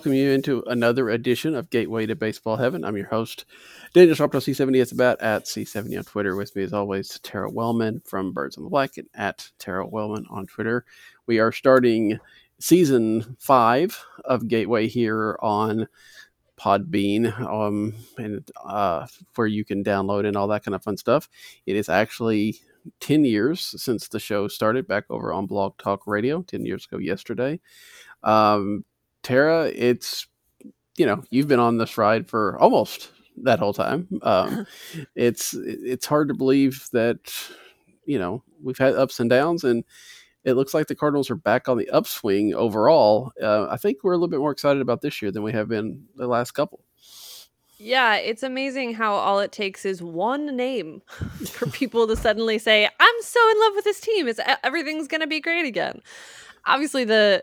Welcome you into another edition of Gateway to Baseball Heaven. I'm your host, Daniel Shoptaw, C70 at the bat at C70 on Twitter. With me, as always, Tara Wellman from Birds on the Bat and at Tara Wellman on Twitter. We are starting season five of Gateway here on Podbean, um, and uh, where you can download and all that kind of fun stuff. It is actually 10 years since the show started back over on Blog Talk Radio, 10 years ago yesterday. Um, Tara, it's you know you've been on this ride for almost that whole time. Um, it's it's hard to believe that you know we've had ups and downs, and it looks like the Cardinals are back on the upswing overall. Uh, I think we're a little bit more excited about this year than we have been the last couple. Yeah, it's amazing how all it takes is one name for people to suddenly say, "I'm so in love with this team. It's everything's going to be great again." Obviously, the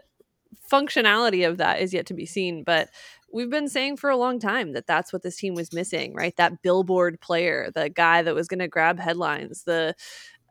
functionality of that is yet to be seen, but we've been saying for a long time that that's what this team was missing, right? That billboard player, the guy that was going to grab headlines, the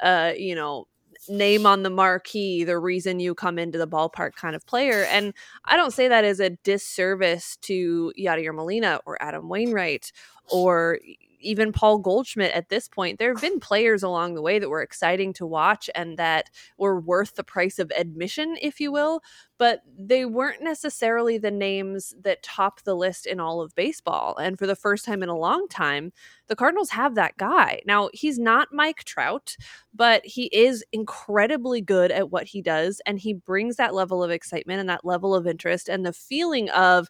uh, you know, name on the marquee, the reason you come into the ballpark kind of player. And I don't say that as a disservice to Yadier Molina or Adam Wainwright or even Paul Goldschmidt at this point, there have been players along the way that were exciting to watch and that were worth the price of admission, if you will, but they weren't necessarily the names that top the list in all of baseball. And for the first time in a long time, the Cardinals have that guy. Now, he's not Mike Trout, but he is incredibly good at what he does. And he brings that level of excitement and that level of interest and the feeling of,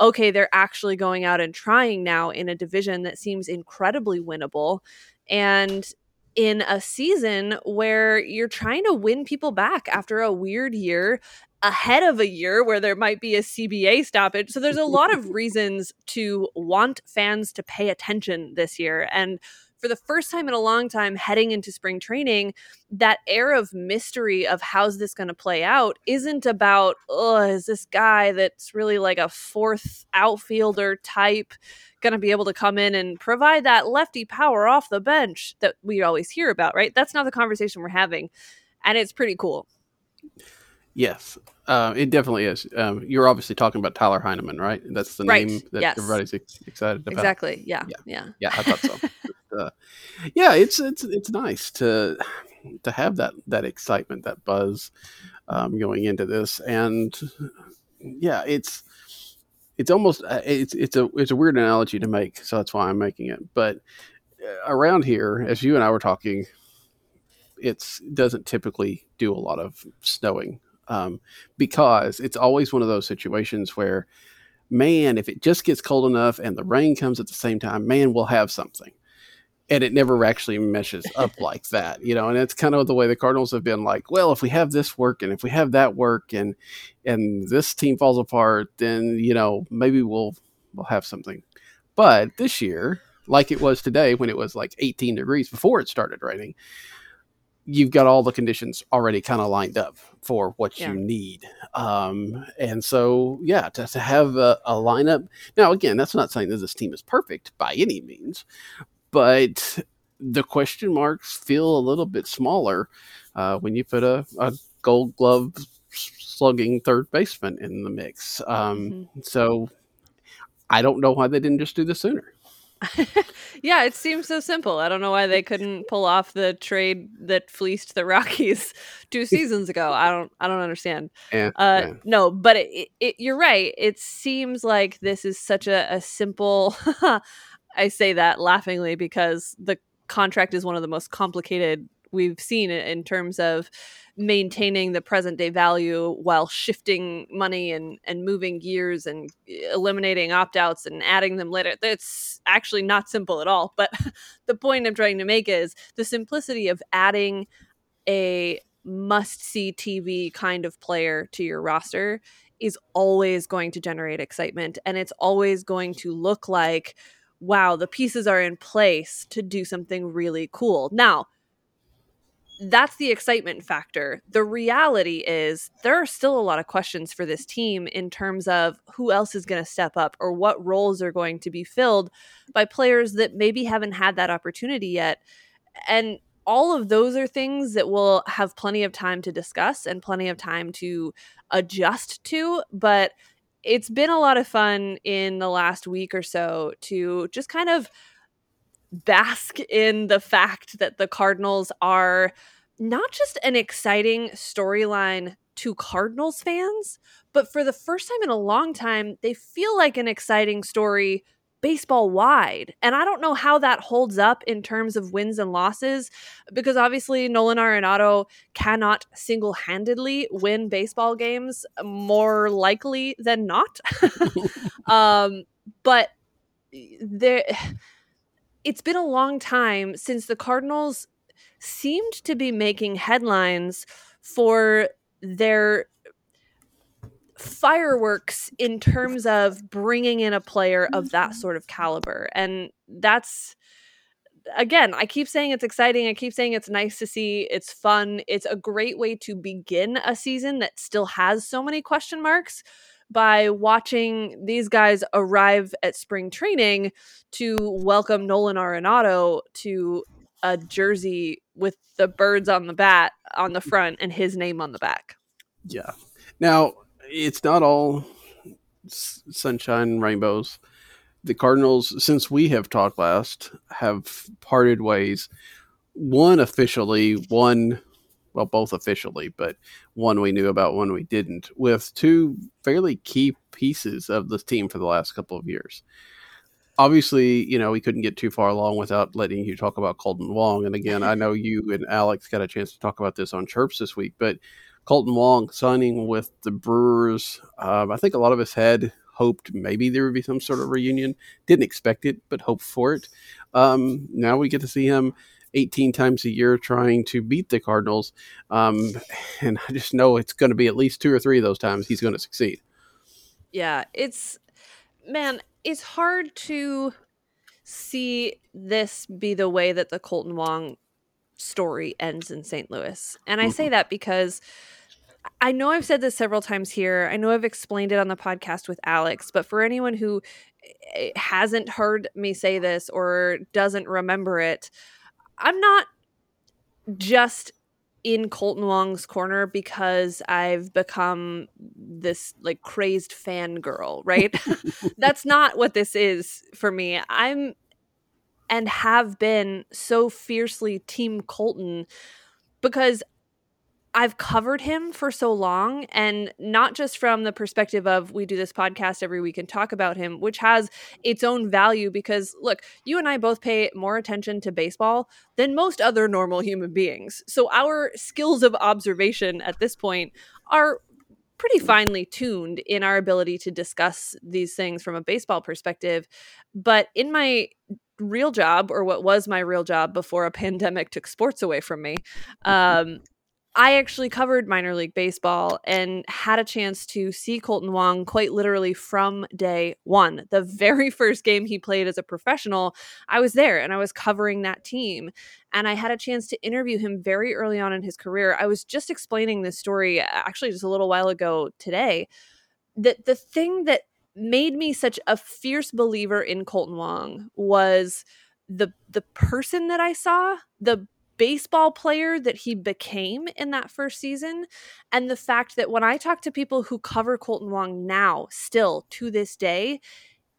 okay, they're actually going out and trying now in a division that seems incredibly winnable. And in a season where you're trying to win people back after a weird year ahead of a year where there might be a CBA stoppage. So there's a lot of reasons to want fans to pay attention this year. And for the first time in a long time heading into spring training, that air of mystery of how's this going to play out isn't about, oh, is this guy that's really like a fourth outfielder type going to be able to come in and provide that lefty power off the bench that we always hear about, right? That's not the conversation we're having. And it's pretty cool. Yes, uh, it definitely is. Um, you're obviously talking about Tyler Heineman, right? That's the right. name that yes. everybody's ex- excited about. Exactly. Yeah. Yeah. Yeah. Yeah. I thought so. uh, yeah, it's it's it's nice to to have that that excitement, that buzz um, going into this, and yeah, it's it's almost uh, it's it's a it's a weird analogy to make, so that's why I'm making it. But uh, around here, as you and I were talking, it's doesn't typically do a lot of snowing um, because it's always one of those situations where, man, if it just gets cold enough and the rain comes at the same time, man, we'll have something. And it never actually meshes up like that, you know. And it's kind of the way the Cardinals have been like, well, if we have this work and if we have that work and and this team falls apart, then you know maybe we'll we'll have something. But this year, like it was today when it was like 18 degrees before it started raining, you've got all the conditions already kind of lined up for what yeah. you need. Um, and so, yeah, to, to have a, a, lineup. Now, again, that's not saying that this team is perfect by any means, but the question marks feel a little bit smaller uh, when you put a, a, gold glove slugging third baseman in the mix. Um, mm-hmm. So, I don't know why they didn't just do this sooner. yeah, it seems so simple. I don't know why they couldn't pull off the trade that fleeced the Rockies two seasons ago. I don't I don't understand. Yeah, uh, yeah. No, but it, it, you're right. It seems like this is such a, a simple. I say that laughingly because the contract is one of the most complicated we've seen it in terms of maintaining the present day value while shifting money and and moving gears and eliminating opt outs and adding them later. That's actually not simple at all. But the point I'm trying to make is the simplicity of adding a must see TV kind of player to your roster is always going to generate excitement and it's always going to look like wow the pieces are in place to do something really cool. Now, that's the excitement factor. The reality is there are still a lot of questions for this team in terms of who else is going to step up or what roles are going to be filled by players that maybe haven't had that opportunity yet. And all of those are things that we'll have plenty of time to discuss and plenty of time to adjust to, but it's been a lot of fun in the last week or so to just kind of bask in the fact that the Cardinals are not just an exciting storyline to Cardinals fans, but for the first time in a long time, they feel like an exciting story baseball wide. And I don't know how that holds up in terms of wins and losses because obviously Nolan Arenado cannot single handedly win baseball games more likely than not. um, but there it's been a long time since the Cardinals seemed to be making headlines for their fireworks in terms of bringing in a player of that mm-hmm. sort of caliber. And that's again, I keep saying it's exciting. I keep saying it's nice to see. It's fun. It's a great way to begin a season that still has so many question marks by watching these guys arrive at spring training to welcome Nolan Arenado to a jersey with the birds on the bat on the front and his name on the back. Yeah. Now, it's not all sunshine and rainbows. The Cardinals, since we have talked last, have parted ways. One officially, one, well, both officially, but one we knew about, one we didn't, with two fairly key pieces of this team for the last couple of years. Obviously, you know, we couldn't get too far along without letting you talk about Kolten Wong. And again, I know you and Alex got a chance to talk about this on Chirps this week, but Kolten Wong signing with the Brewers. Um, I think a lot of us had hoped maybe there would be some sort of reunion. Didn't expect it, but hoped for it. Um, now we get to see him 18 times a year trying to beat the Cardinals. Um, and I just know it's going to be at least two or three of those times he's going to succeed. Yeah, it's, man, it's hard to see this be the way that the Kolten Wong story ends in St. Louis. And I say mm-hmm. that because I know I've said this several times here. I know I've explained it on the podcast with Alex, but for anyone who eh, hasn't heard me say this or doesn't remember it, I'm not just in Kolten Wong's corner because I've become this like crazed fangirl, right? That's not what this is for me. I'm and have been so fiercely team Kolten because I've covered him for so long, and not just from the perspective of we do this podcast every week and talk about him, which has its own value because look, you and I both pay more attention to baseball than most other normal human beings. So our skills of observation at this point are pretty finely tuned in our ability to discuss these things from a baseball perspective. But in my real job, or what was my real job before a pandemic took sports away from me, um, I actually covered minor league baseball and had a chance to see Kolten Wong quite literally from day one. The very first game he played as a professional, I was there and I was covering that team. And I had a chance to interview him very early on in his career. I was just explaining this story uh, actually just a little while ago today. That the thing that made me such a fierce believer in Kolten Wong was the the person that I saw, the baseball player that he became in that first season and the fact that when I talk to people who cover Kolten Wong now still to this day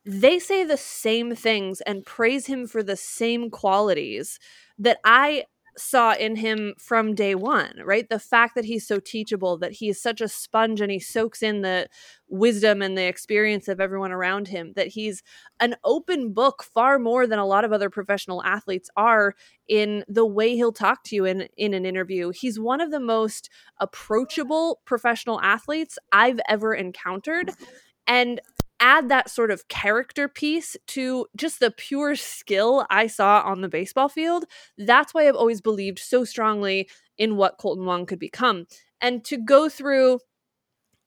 they say the same things and praise him for the same qualities that I saw in him from day one, right? The fact that he's so teachable, that he is such a sponge and he soaks in the wisdom and the experience of everyone around him, that he's an open book far more than a lot of other professional athletes are in the way he'll talk to you in, in an interview. He's one of the most approachable professional athletes I've ever encountered. And add that sort of character piece to just the pure skill I saw on the baseball field, that's why I've always believed so strongly in what Kolten Wong could become. And to go through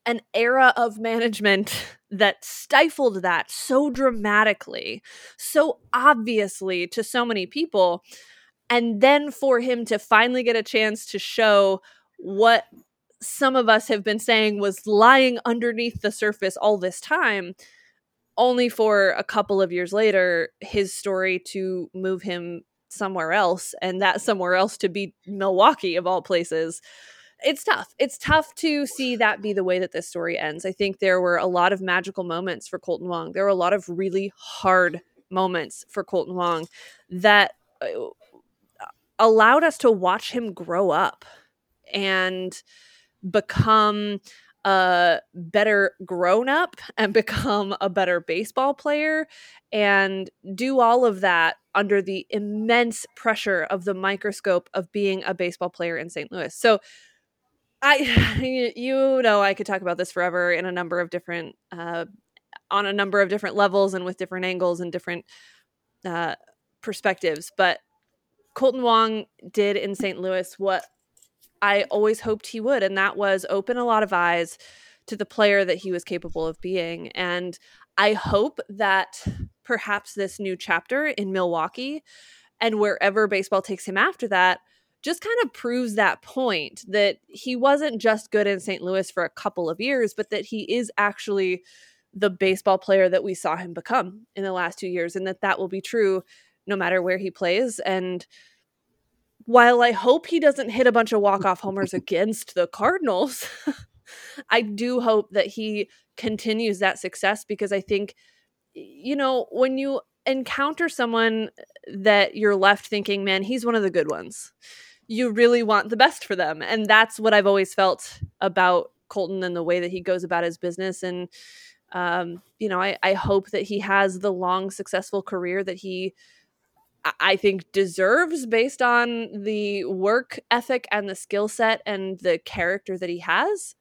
an era of management that stifled that so dramatically, so obviously to so many people, and then for him to finally get a chance to show what some of us have been saying was lying underneath the surface all this time only for a couple of years later his story to move him somewhere else and that somewhere else to be Milwaukee of all places it's tough. It's tough to see that be the way that this story ends. I think there were a lot of magical moments for Kolten Wong. There were a lot of really hard moments for Kolten Wong that uh, allowed us to watch him grow up and become a better grown up and become a better baseball player and do all of that under the immense pressure of the microscope of being a baseball player in St. Louis. So I you know I could talk about this forever in a number of different uh on a number of different levels and with different angles and different uh perspectives, but Kolten Wong did in St. Louis what I always hoped he would, and that was open a lot of eyes to the player that he was capable of being. And I hope that perhaps this new chapter in Milwaukee and wherever baseball takes him after that just kind of proves that point that he wasn't just good in St. Louis for a couple of years, but that he is actually the baseball player that we saw him become in the last two years, and that that will be true no matter where he plays. And while I hope he doesn't hit a bunch of walk-off homers against the Cardinals, I do hope that he continues that success because I think you know, when you encounter someone that you're left thinking, man, he's one of the good ones. You really want the best for them. And that's what I've always felt about Kolten and the way that he goes about his business. And, um, you know, I, I hope that he has the long, successful career that he I think deserves based on the work ethic and the skill set and the character that he has.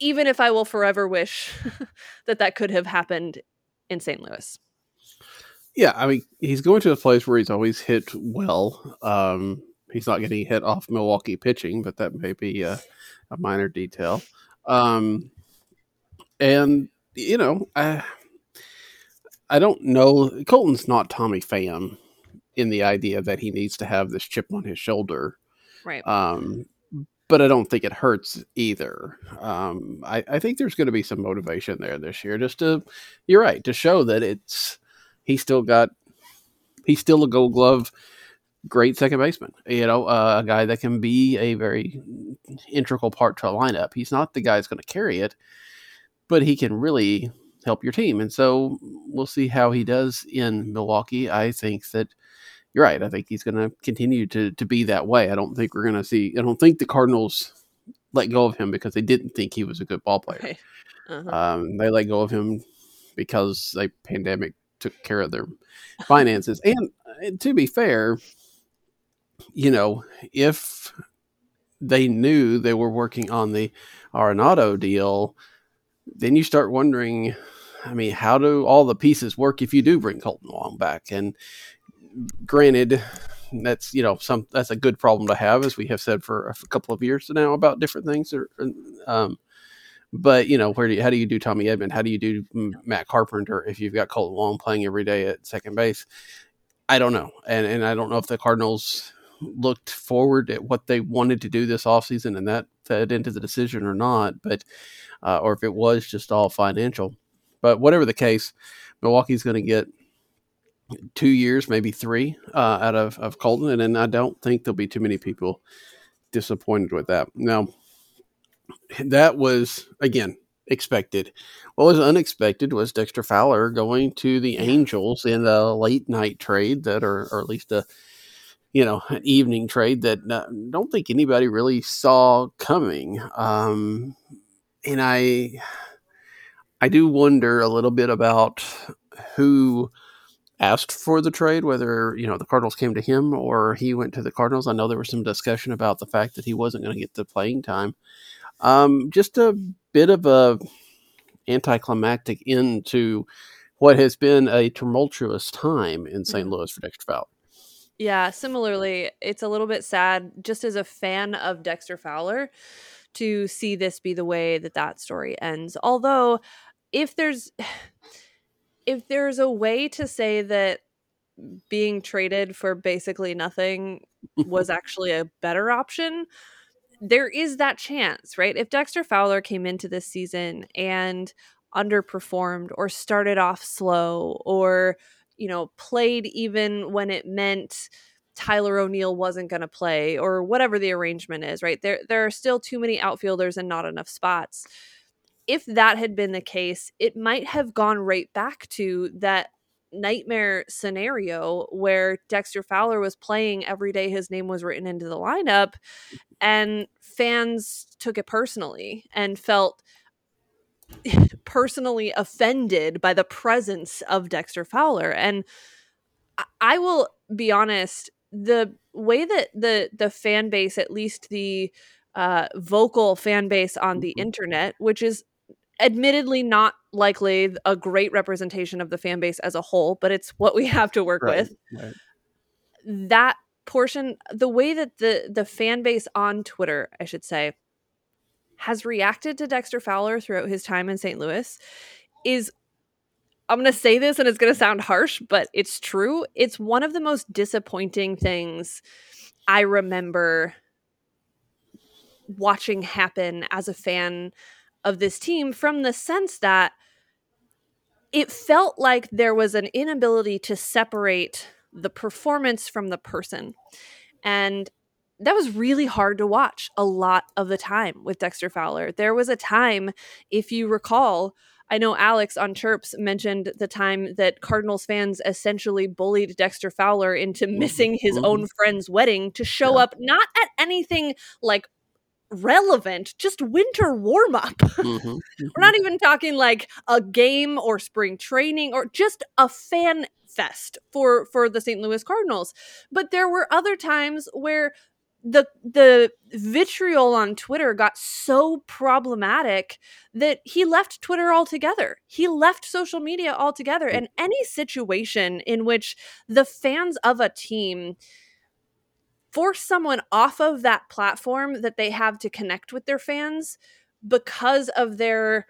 Even if I will forever wish that that could have happened in St. Louis. Yeah, I mean, he's going to a place where he's always hit well. Um, he's not getting hit off Milwaukee pitching, but that may be a, a minor detail. Um, and you know, I I don't know. Kolten's not Tommy Pham in the idea that he needs to have this chip on his shoulder. Right. Um, but I don't think it hurts either. Um, I, I, think there's going to be some motivation there this year, just to, you're right, to show that it's, he still got, he's still a gold glove, great second baseman, you know, uh, a guy that can be a very integral part to a lineup. He's not the guy that's going to carry it, but he can really help your team. And so we'll see how he does in Milwaukee. I think that you're right. I think he's going to continue to to be that way. I don't think we're going to see. I don't think the Cardinals let go of him because they didn't think he was a good ball player. Right. Uh-huh. Um, they let go of him because a pandemic took care of their finances. and uh, to be fair, you know, if they knew they were working on the Arenado deal, then you start wondering. I mean, how do all the pieces work if you do bring Kolten Wong back? And granted, that's you know some that's a good problem to have, as we have said for a couple of years now about different things. Or, um, but you know, where do you, how do you do Tommy Edman? How do you do Matt Carpenter if you've got Kolten Wong playing every day at second base? I don't know, and and I don't know if the Cardinals looked forward at what they wanted to do this offseason and that fed into the decision or not, but uh, or if it was just all financial. But whatever the case, Milwaukee's going to get two years, maybe three, uh, out of of Kolten, and I don't think there'll be too many people disappointed with that. Now, that was again expected. What was unexpected was Dexter Fowler going to the Angels in a late night trade that, or, or at least a you know an evening trade that uh, don't think anybody really saw coming. Um, and I I do wonder a little bit about who asked for the trade, whether you know the Cardinals came to him or he went to the Cardinals. I know there was some discussion about the fact that he wasn't going to get the playing time. Um, just a bit of a anticlimactic end to what has been a tumultuous time in saint mm-hmm. Louis for Dexter Fowler. Yeah, similarly, it's a little bit sad just as a fan of Dexter Fowler to see this be the way that that story ends. Although if there's if there's a way to say that being traded for basically nothing was actually a better option, there is that chance, right? If Dexter Fowler came into this season and underperformed or started off slow or, you know, played even when it meant Tyler O'Neill wasn't going to play or whatever the arrangement is, right? There there are still too many outfielders and not enough spots. If that had been the case, it might have gone right back to that nightmare scenario where Dexter Fowler was playing every day his name was written into the lineup and fans took it personally and felt personally offended by the presence of Dexter Fowler and I will be honest the way that the the fan base at least the uh, vocal fan base on the mm-hmm. internet which is admittedly not likely a great representation of the fan base as a whole, but it's what we have to work right, with. Right. That portion, the way that the the fan base on Twitter, I should say, has reacted to Dexter Fowler throughout his time in St. Louis is I'm going to say this and it's going to sound harsh, but it's true. It's one of the most disappointing things I remember watching happen as a fan of this team from the sense that it felt like there was an inability to separate the performance from the person. And that was really hard to watch a lot of the time with Dexter Fowler. There was a time, if you recall, I know Alex on Chirps mentioned the time that Cardinals fans essentially bullied Dexter Fowler into mm-hmm. missing his own mm-hmm. friend's wedding to show up not at anything like relevant just winter warm up mm-hmm, mm-hmm. we're not even talking like a game or spring training or just a fan fest for for the St. Louis Cardinals but there were other times where the the vitriol on Twitter got so problematic that he left Twitter altogether. He left social media altogether and any situation in which the fans of a team force someone off of that platform that they have to connect with their fans because of their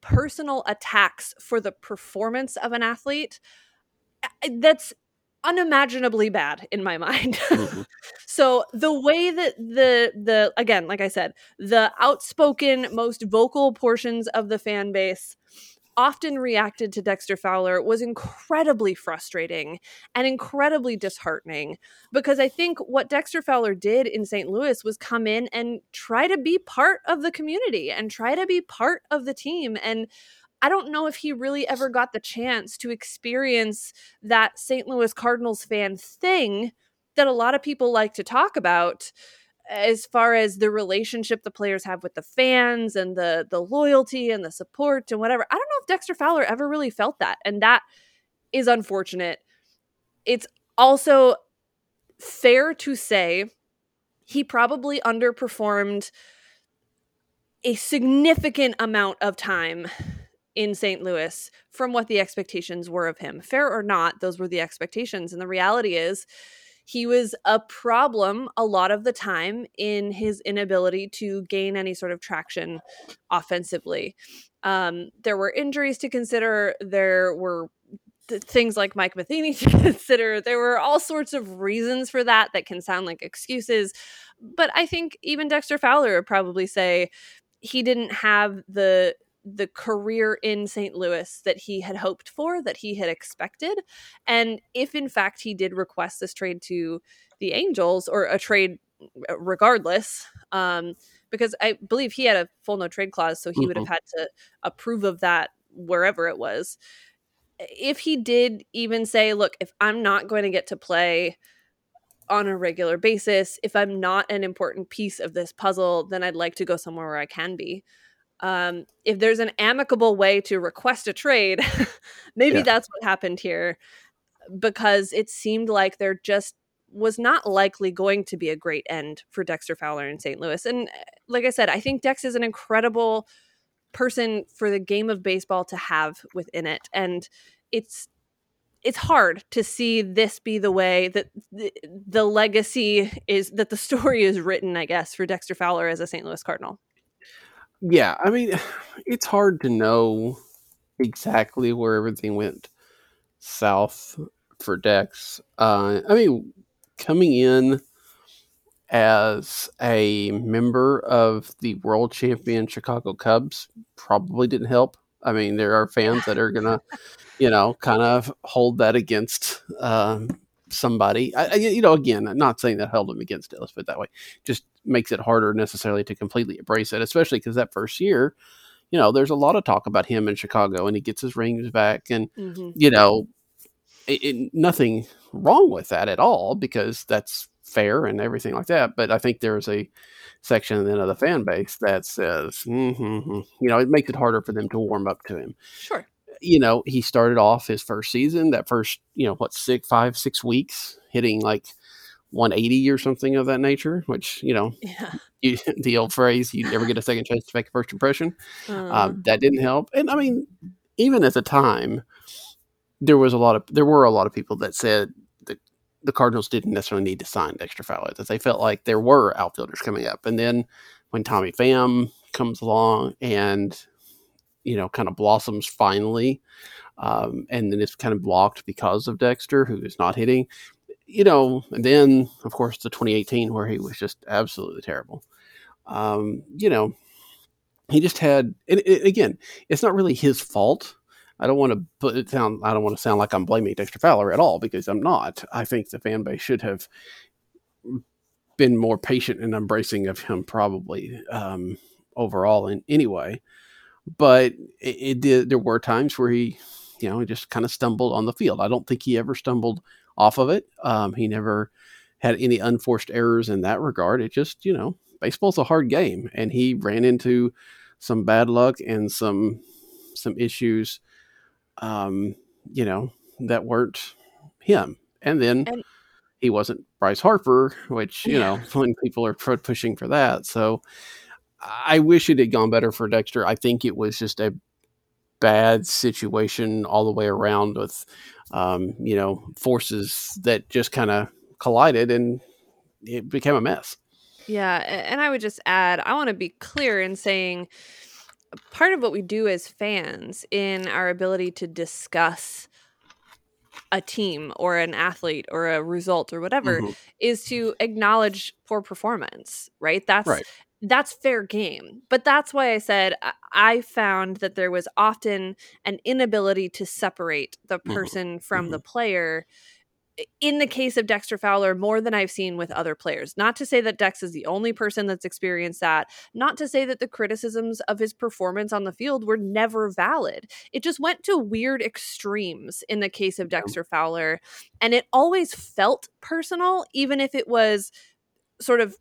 personal attacks for the performance of an athlete that's unimaginably bad in my mind. Mm-hmm. so the way that the the again, like I said, the outspoken, most vocal portions of the fan base often reacted to Dexter Fowler was incredibly frustrating and incredibly disheartening because I think what Dexter Fowler did in St. Louis was come in and try to be part of the community and try to be part of the team. And I don't know if he really ever got the chance to experience that St. Louis Cardinals fan thing that a lot of people like to talk about as far as the relationship the players have with the fans and the the loyalty and the support and whatever. I don't know if Dexter Fowler ever really felt that and that is unfortunate. It's also fair to say he probably underperformed a significant amount of time in St. Louis from what the expectations were of him. Fair or not, those were the expectations and the reality is he was a problem a lot of the time in his inability to gain any sort of traction offensively. Um, there were injuries to consider. There were th- things like Mike Matheny to consider. There were all sorts of reasons for that that can sound like excuses. But I think even Dexter Fowler would probably say he didn't have the the career in St. Louis that he had hoped for, that he had expected. And if in fact he did request this trade to the Angels or a trade uh, regardless, um, because I believe he had a full no trade clause, so he mm-hmm. would have mm-hmm. had to approve of that wherever it was. If he did even say, look, if I'm not going to get to play on a regular basis, if I'm not an important piece of this puzzle, then I'd like to go somewhere where I can be um, if there's an amicable way to request a trade, maybe yeah. that's what happened here because it seemed like there just was not likely going to be a great end for Dexter Fowler in St. Louis. And eh, like I said, I think Dex is an incredible person for the game of baseball to have within it. And it's it's hard to see this be the way that the, the legacy is that the story is written, I guess, for Dexter Fowler as a St. Louis Cardinal. Yeah, I mean, it's hard to know exactly where everything went south for Dex. Uh, I mean, coming in as a member of the world champion Chicago Cubs probably didn't help. I mean, there are fans that are gonna, you know, kind of hold that against um, somebody. I, you know, again, I'm not saying that held him against it. Let's put it that way. Just makes it harder necessarily to completely embrace it, especially because that first year, you know, there's a lot of talk about him in Chicago, and he gets his rings back, and mm-hmm. you know, it, it, nothing wrong with that at all because that's fair and everything like that. But I think there's a section then of the fan base that says, mm-hmm, you know, it makes it harder for them to warm up to him. Sure. You know, he started off his first season, that first, you know, what, six, five, six weeks, hitting like 180 or something of that nature, which, you know, yeah. you, the old phrase, you never get a second chance to make a first impression. Uh. Um, that didn't help. And I mean, even at the time, there was a lot of, there were a lot of people that said, the Cardinals didn't necessarily need to sign Dexter Fowler, that they felt like there were outfielders coming up. And then when Tommy Pham comes along and, you know, kind of blossoms finally, um, and then it's kind of blocked because of Dexter, who is not hitting, you know, and then, of course, the 2018 where he was just absolutely terrible. Um, you know, he just had, and, again, it's not really his fault I don't want to put it sound. I don't want to sound like I'm blaming Dexter Fowler at all because I'm not. I think the fan base should have been more patient and embracing of him, probably um, overall. In anyway, but it, it, did. There were times where he, you know, just kind of stumbled on the field. I don't think he ever stumbled off of it. Um, he never had any unforced errors in that regard. It just, you know, baseball's a hard game, and he ran into some bad luck and some some issues um, you know, that weren't him. And then and, he wasn't Bryce Harper, which, you yeah. know, when people are pushing for that. So I wish it had gone better for Dexter. I think it was just a bad situation all the way around with, um, you know, forces that just kind of collided and it became a mess. Yeah. And I would just add, I want to be clear in saying, part of what we do as fans in our ability to discuss a team or an athlete or a result or whatever mm-hmm. is to acknowledge poor performance, right? That's right. That's fair game. But that's why I said I found that there was often an inability to separate the mm-hmm. person mm-hmm. from mm-hmm. the player in the case of Dexter Fowler, more than I've seen with other players. Not to say that Dex is the only person that's experienced that. Not to say that the criticisms of his performance on the field were never valid. It just went to weird extremes in the case of Dexter Fowler. And it always felt personal, even if it was sort of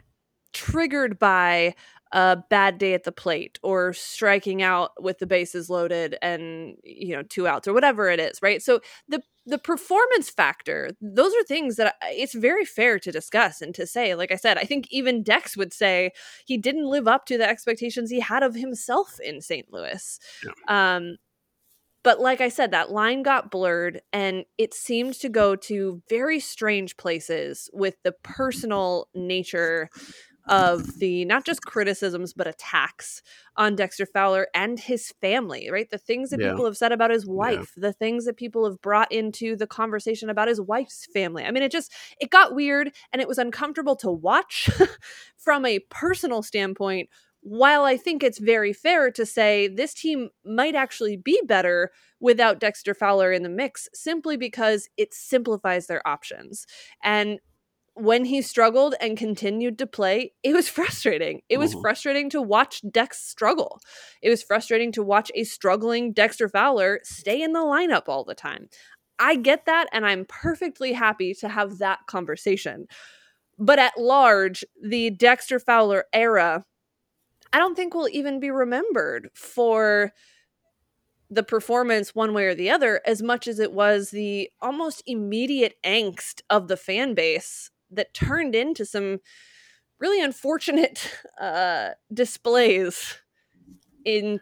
triggered by a bad day at the plate or striking out with the bases loaded and you know two outs or whatever it is right so the the performance factor those are things that it's very fair to discuss and to say like i said i think even dex would say he didn't live up to the expectations he had of himself in st louis yeah. um but like I said, that line got blurred and it seemed to go to very strange places with the personal nature of the not just criticisms but attacks on Dexter Fowler and his family, right? The things that yeah. people have said about his wife, yeah. the things that people have brought into the conversation about his wife's family. I mean, it just it got weird and it was uncomfortable to watch from a personal standpoint. While I think it's very fair to say this team might actually be better without Dexter Fowler in the mix simply because it simplifies their options. And when he struggled and continued to play, it was frustrating. It was mm-hmm. frustrating to watch Dex struggle. It was frustrating to watch a struggling Dexter Fowler stay in the lineup all the time. I get that, and I'm perfectly happy to have that conversation. But at large, the Dexter Fowler era, I don't think will even be remembered for the performance one way or the other as much as it was the almost immediate angst of the fan base that turned into some really unfortunate uh, displays in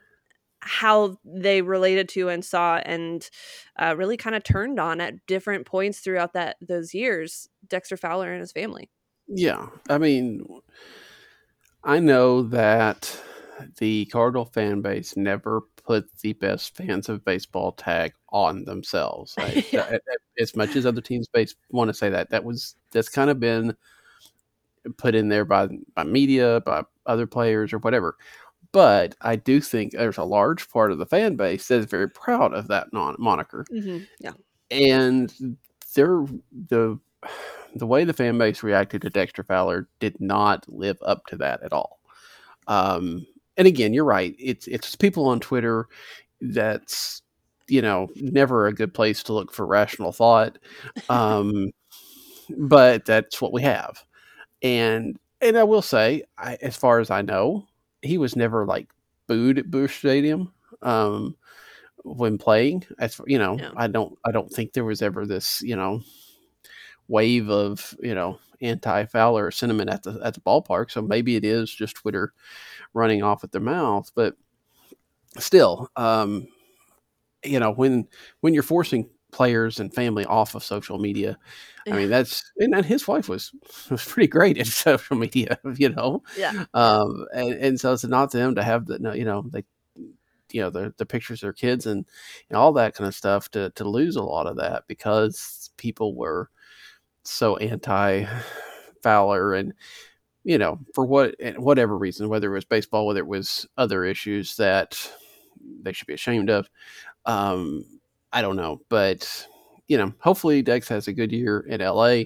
how they related to and saw and uh, really kind of turned on at different points throughout that those years Dexter Fowler and his family. Yeah, I mean, I know that the Cardinal fan base never put the best fans of baseball tag on themselves. Right? yeah. As much as other teams base want to say that, that was that's kind of been put in there by by media, by other players, or whatever. But I do think there's a large part of the fan base that is very proud of that non- moniker. Mm-hmm. Yeah, and they're the the way the fan base reacted to Dexter Fowler did not live up to that at all. Um, and again, you're right. It's it's people on Twitter that's you know never a good place to look for rational thought. Um, but that's what we have. And and I will say, I, as far as I know, he was never like booed at Busch Stadium um, when playing. As you know. I don't I don't think there was ever this you know wave of you know anti Fowler sentiment at the at the ballpark. So maybe it is just Twitter running off at their mouth, but still, um, you know when when you're forcing players and family off of social media. I mean, that's and, and his wife was was pretty great at social media, you know. Yeah. Um, and, and so it's not to them to have the no, you know they, you know the the pictures of their kids and, and all that kind of stuff to to lose a lot of that because people were so anti Fowler and you know for what whatever reason, whether it was baseball, whether it was other issues that they should be ashamed of. Um, I don't know, but you know, hopefully Dex has a good year in LA.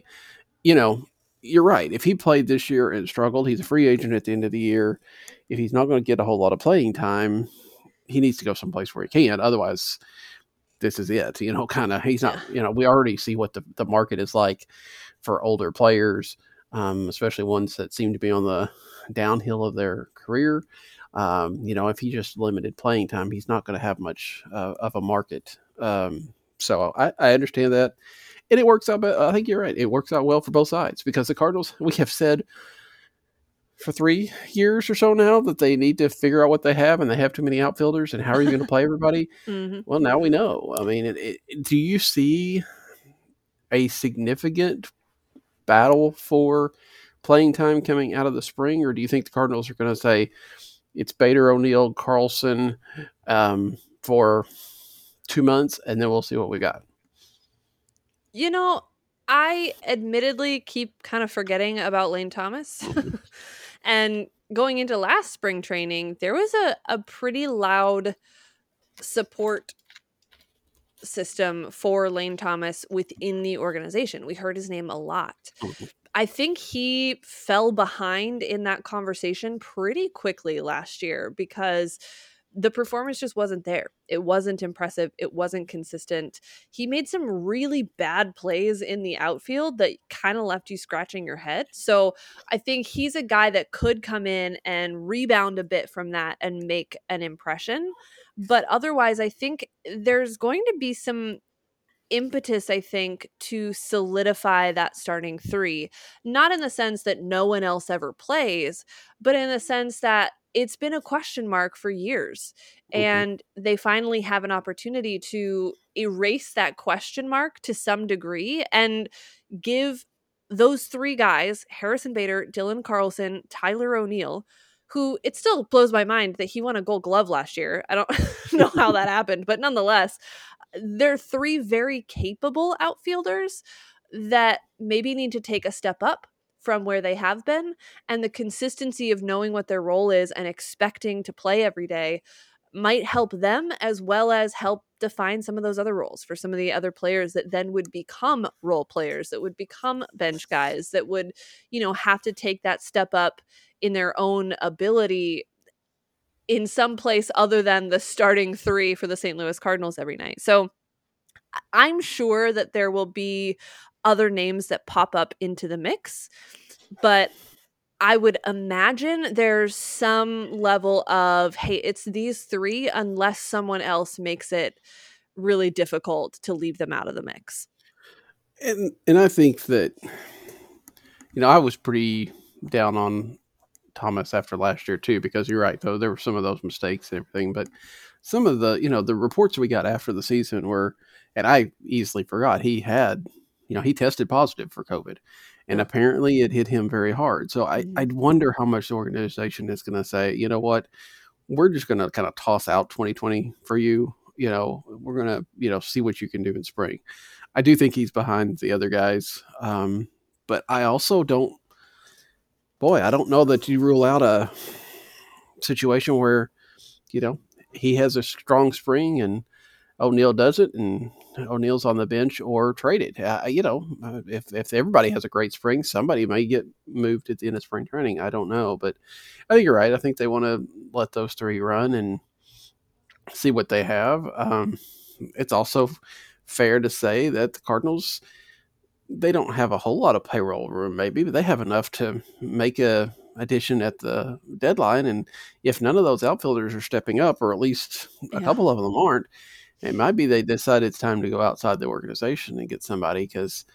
You know, you're right. If he played this year and struggled, he's a free agent at the end of the year. If he's not going to get a whole lot of playing time, he needs to go someplace where he can. Otherwise, this is it. You know, kind of. He's not. You know, we already see what the the market is like for older players, um, especially ones that seem to be on the downhill of their career. Um, you know, if he just limited playing time, he's not going to have much uh, of a market. Um, so I, I understand that, and it works out. But I think you're right; it works out well for both sides because the Cardinals, we have said for three years or so now that they need to figure out what they have, and they have too many outfielders. And how are you going to play everybody? Mhm. Well, now we know. I mean, it, it, do you see a significant battle for playing time coming out of the spring, or do you think the Cardinals are going to say it's Bader, O'Neill, Carlson um, for two months, and then we'll see what we got? You know, I admittedly keep kind of forgetting about Lane Thomas. and going into last spring training, there was a, a pretty loud support system for Lane Thomas within the organization. We heard his name a lot. Mhm. I think he fell behind in that conversation pretty quickly last year because the performance just wasn't there. It wasn't impressive. It wasn't consistent. He made some really bad plays in the outfield that kind of left you scratching your head. So I think he's a guy that could come in and rebound a bit from that and make an impression. But otherwise, I think there's going to be some impetus, I think, to solidify that starting three. Not in the sense that no one else ever plays, but in the sense that it's been a question mark for years. Mhm. And they finally have an opportunity to erase that question mark to some degree and give those three guys Harrison Bader, Dylan Carlson, Tyler O'Neill. Who it still blows my mind that he won a gold glove last year. I don't know how that happened, but nonetheless, they're three very capable outfielders that maybe need to take a step up from where they have been and the consistency of knowing what their role is and expecting to play every day might help them as well as help define some of those other roles for some of the other players that then would become role players that would become bench guys that would you know have to take that step up in their own ability in some place other than the starting three for the St. Louis Cardinals every night. So I'm sure that there will be other names that pop up into the mix, but I would imagine there's some level of, hey, it's these three unless someone else makes it really difficult to leave them out of the mix. And and I think that you know I was pretty down on Thomas after last year too because you're right though there were some of those mistakes and everything, but some of the you know the reports we got after the season were, and I easily forgot he had you know he tested positive for COVID, and apparently it hit him very hard. So I. I wonder how much the organization is going to say you know what we're just going to kind of toss out 2020 for you. You know, we're going to, you know, see what you can do in spring. I do think he's behind the other guys. Um, but I also don't, boy, I don't know that you rule out a situation where, you know, he has a strong spring and O'Neill does it and O'Neill's on the bench or traded. Uh, you know, uh, if if everybody has a great spring, somebody may get moved at the end of spring training. I don't know, but I think you're right. I think they want to let those three run and see what they have. Um, it's also fair to say that the Cardinals they don't have a whole lot of payroll room, maybe, but they have enough to make a addition at the deadline. And if none of those outfielders are stepping up, or at least a yeah. couple of them aren't, it might be they decide it's time to go outside the organization and get somebody because,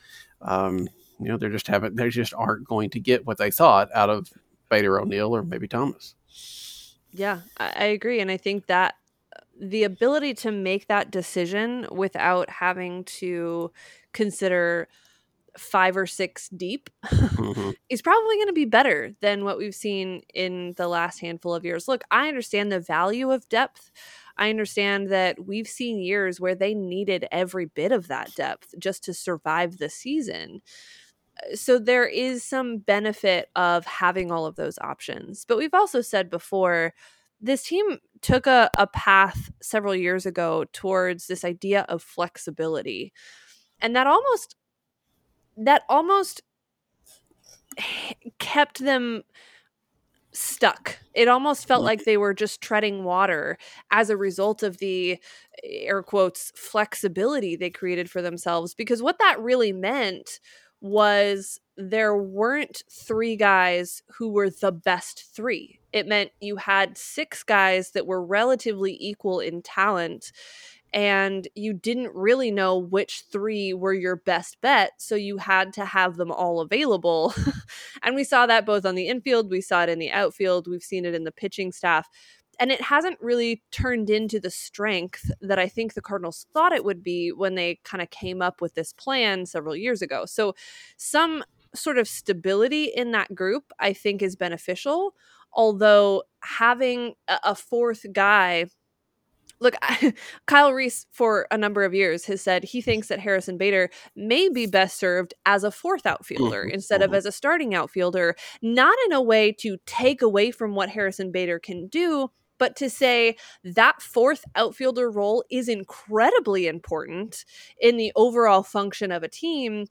um, you know, they're just haven't they just aren't going to get what they thought out of Bader O'Neill or maybe Thomas. Yeah, I agree, and I think that the ability to make that decision without having to consider five or six deep mm-hmm. is probably going to be better than what we've seen in the last handful of years. Look, I understand the value of depth. I understand that we've seen years where they needed every bit of that depth just to survive the season. Uh, so there is some benefit of having all of those options. But we've also said before this team took a, a path several years ago towards this idea of flexibility. And that almost that almost kept them stuck. It almost felt like they were just treading water as a result of the eh, air quotes flexibility they created for themselves. Because what that really meant was there weren't three guys who were the best three. It meant you had six guys that were relatively equal in talent and you didn't really know which three were your best bet. So you had to have them all available. and we saw that both on the infield, we saw it in the outfield, we've seen it in the pitching staff. And it hasn't really turned into the strength that I think the Cardinals thought it would be when they kind of came up with this plan several years ago. So, some sort of stability in that group, I think, is beneficial. Although having a fourth guy look, Kyle Reese for a number of years has said he thinks that Harrison Bader may be best served as a fourth outfielder mm-hmm. instead of mm-hmm. as a starting outfielder, not in a way to take away from what Harrison Bader can do, but to say that fourth outfielder role is incredibly important in the overall function of a team.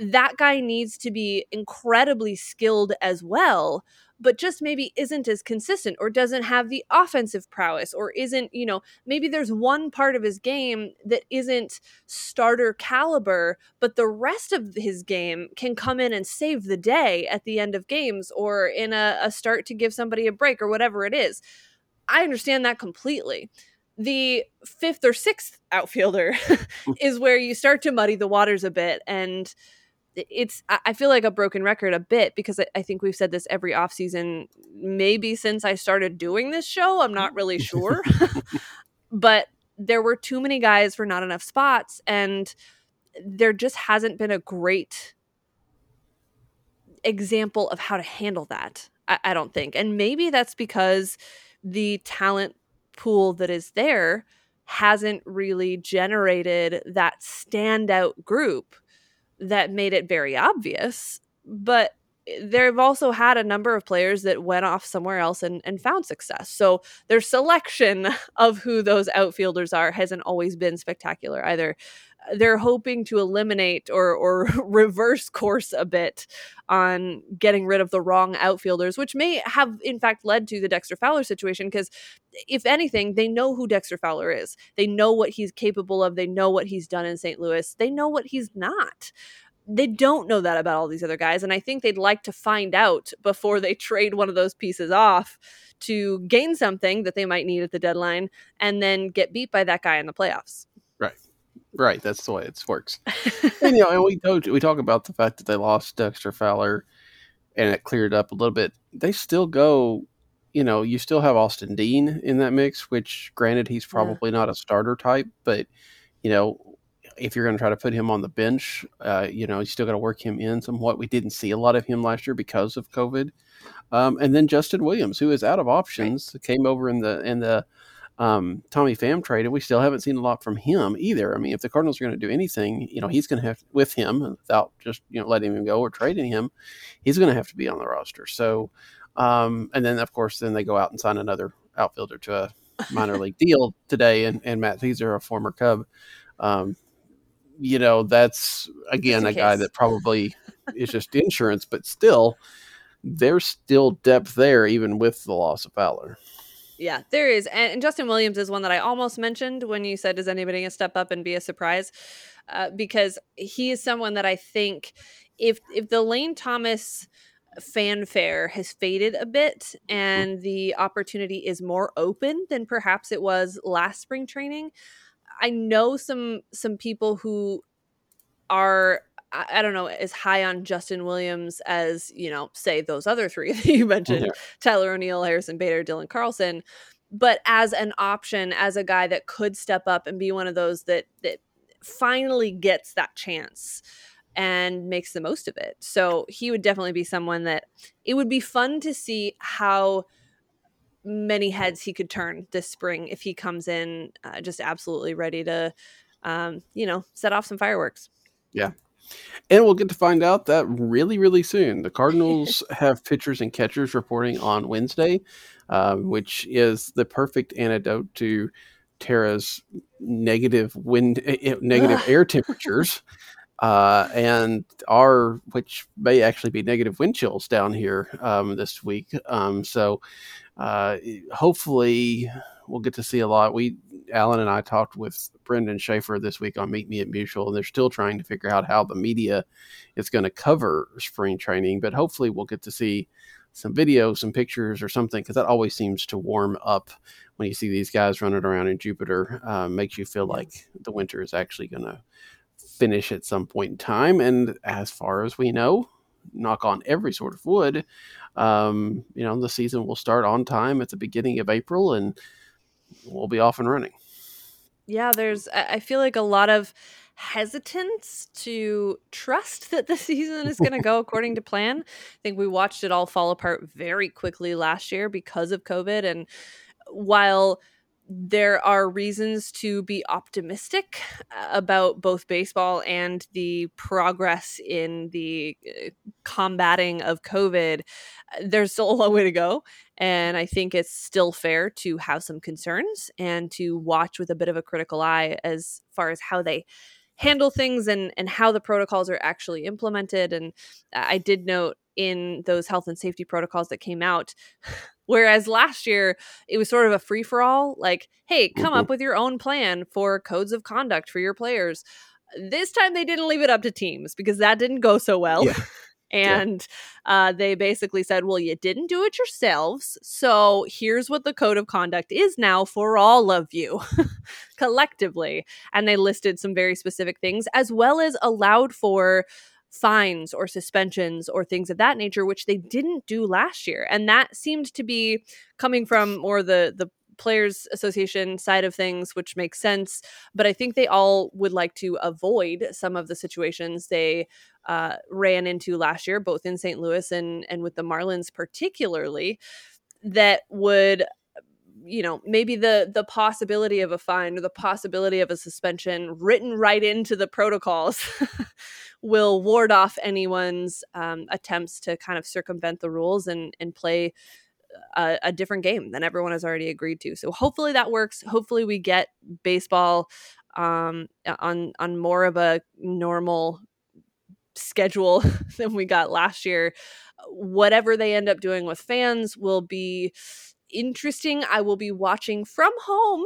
That guy needs to be incredibly skilled as well but just maybe isn't as consistent or doesn't have the offensive prowess or isn't, you know, maybe there's one part of his game that isn't starter caliber, but the rest of his game can come in and save the day at the end of games or in a, a start to give somebody a break or whatever it is. I understand that completely the fifth or sixth outfielder mm. is where you start to muddy the waters a bit and it's i feel like a broken record a bit because i think we've said this every offseason maybe since i started doing this show i'm not really sure. But there were too many guys for not enough spots and there just hasn't been a great example of how to handle that I, I don't think. And maybe that's because the talent pool that is there hasn't really generated that standout group that made it very obvious. But eh, they've also had a number of players that went off somewhere else and, and found success. So their selection of who those outfielders are hasn't always been spectacular either. They're hoping to eliminate or or reverse course a bit on getting rid of the wrong outfielders, which may have in fact led to the Dexter Fowler situation. Because if anything, they know who Dexter Fowler is. They know what he's capable of. They know what he's done in St. Louis. They know what he's not they don't know that about all these other guys and i think they'd like to find out before they trade one of those pieces off to gain something that they might need at the deadline and then get beat by that guy in the playoffs right right that's the way it works and, you know and we talk, we talk about the fact that they lost dexter fowler and it cleared up a little bit they still go you know you still have austin dean in that mix which granted he's probably yeah. not a starter type but you know if you're going to try to put him on the bench, uh, you know, you still got to work him in somewhat. We didn't see a lot of him last year because of COVID. Um, and then Justin Williams, who is out of options, right. came over in the in the um, Tommy Pham traded, we still haven't seen a lot from him either. I mean, if the Cardinals are going to do anything, you know, he's going to have with him without just you know letting him go or trading him, he's going to have to be on the roster. So, um, and then of course, then they go out and sign another outfielder to a minor league deal today, and, and Matt Szczur, a former Cub. Um, you know, that's again a guy that probably is just insurance, but still, there's still depth there, even with the loss of Fowler. Yeah, there is. And, and, Justin Williams is one that I almost mentioned when you said, Is anybody going to step up and be a surprise? Uh, because he is someone that I think if if the Lane Thomas fanfare has faded a bit mm-hmm. and the opportunity is more open than perhaps it was last spring training, I know some some people who are I, I don't know as high on Justin Williams as you know say those other three that you mentioned yeah. Tyler O'Neill, Harrison Bader, Dylan Carlson, but as an option as a guy that could step up and be one of those that that finally gets that chance and makes the most of it. So he would definitely be someone that it would be fun to see how many heads he could turn this spring if he comes in uh, just absolutely ready to um, you know set off some fireworks yeah and we'll get to find out that really really soon the cardinals have pitchers and catchers reporting on wednesday um, which is the perfect antidote to tara's negative wind eh, eh, negative air temperatures uh, and our which may actually be negative wind chills down here um, this week. Um, so uh, hopefully we'll get to see a lot. We Alan and I talked with Brendan Schaefer this week on Meet Me at Musial, and they're still trying to figure out how the media is going to cover spring training. But hopefully we'll get to see some videos, some pictures, or something because that always seems to warm up when you see these guys running around in Jupiter. Uh, makes you feel like the winter is actually going to finish at some point in time. And as far as we know, knock on every sort of wood, um, you know, the season will start on time at the beginning of April and we'll be off and running. Yeah, there's, I feel like a lot of hesitance to trust that the season is going to go according to plan. I think we watched it all fall apart very quickly last year because of COVID. And while there are reasons to be optimistic uh, about both baseball and the progress in the uh, combating of COVID. Uh, there's still a long way to go. And I think it's still fair to have some concerns and to watch with a bit of a critical eye as far as how they handle things and, and how the protocols are actually implemented. And I did note in those health and safety protocols that came out, Whereas last year, it was sort of a free for all like, hey, come mm-hmm. up with your own plan for codes of conduct for your players. This time they didn't leave it up to teams because that didn't go so well. Yeah. and yeah. uh, they basically said, well, you didn't do it yourselves. So here's what the code of conduct is now for all of you collectively. And they listed some very specific things, as well as allowed for fines or suspensions or things of that nature which they didn't do last year and that seemed to be coming from more the the players association side of things which makes sense but i think they all would like to avoid some of the situations they uh, ran into last year both in st louis and and with the marlins particularly that would you know maybe the the possibility of a fine or the possibility of a suspension written right into the protocols will ward off anyone's um, attempts to kind of circumvent the rules and and play a, a, different game than everyone has already agreed to. So hopefully that works. Hopefully we get baseball um, on on more of a normal schedule than we got last year. Whatever they end up doing with fans will be interesting. I will be watching from home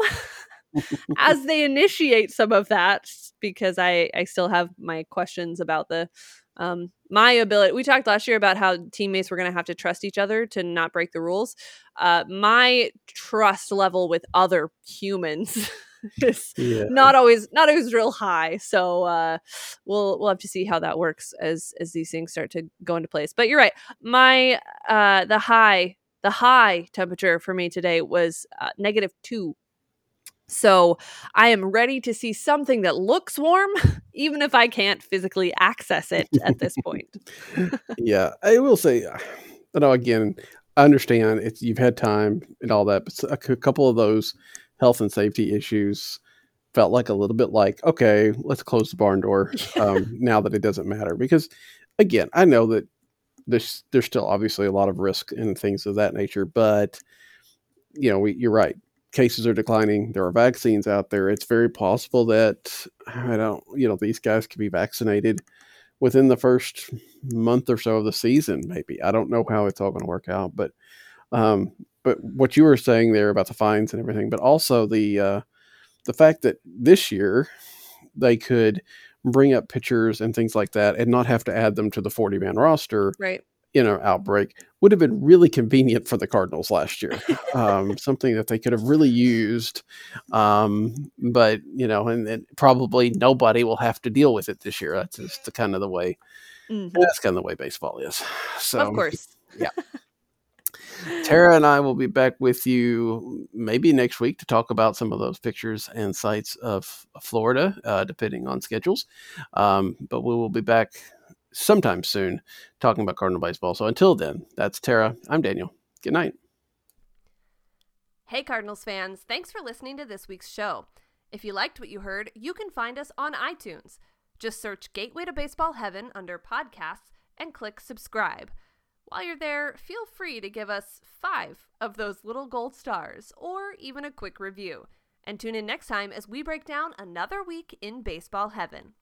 as they initiate some of that because I I still have my questions about the um my ability we talked last year about how teammates were going to have to trust each other to not break the rules. Uh my trust level with other humans is yeah. not always not always real high. So uh we'll we'll have to see how that works as as these things start to go into place. But you're right. My uh the high the high temperature for me today was uh, negative two so I am ready to see something that looks warm, even if I can't physically access it at this point. yeah, I will say, you know, again, I understand it's you've had time and all that, but a couple of those health and safety issues felt like a little bit like, okay, let's close the barn door um, now that it doesn't matter. Because again, I know that there's there's still obviously a lot of risk and things of that nature, but you know, we, you're right cases are declining. There are vaccines out there. It's very possible that I don't, you know, these guys could be vaccinated within the first month or so of the season. Maybe I don't know how it's all going to work out, but um, but what you were saying there about the fines and everything, but also the uh, the fact that this year they could bring up pitchers and things like that and not have to add them to the 40 man roster right you know outbreak would have been really convenient for the cardinals last year um, something that they could have really used um, but you know and, and, probably nobody will have to deal with it this year that's just the kind of the way mm-hmm. that's kind of the way baseball is so of course yeah Tara and I will be back with you maybe next week to talk about some of those pictures and sights of Florida, uh, depending on schedules. Um, but we will be back sometime soon talking about Cardinal baseball. So until then, that's Tara. I'm Daniel. Good night. Hey, Cardinals fans. Thanks for listening to this week's show. If you liked what you heard, you can find us on iTunes. Just search Gateway to Baseball Heaven under podcasts and click subscribe. While you're there, feel free to give us five of those little gold stars or even a quick review. And tune in next time as we break down another week in baseball heaven.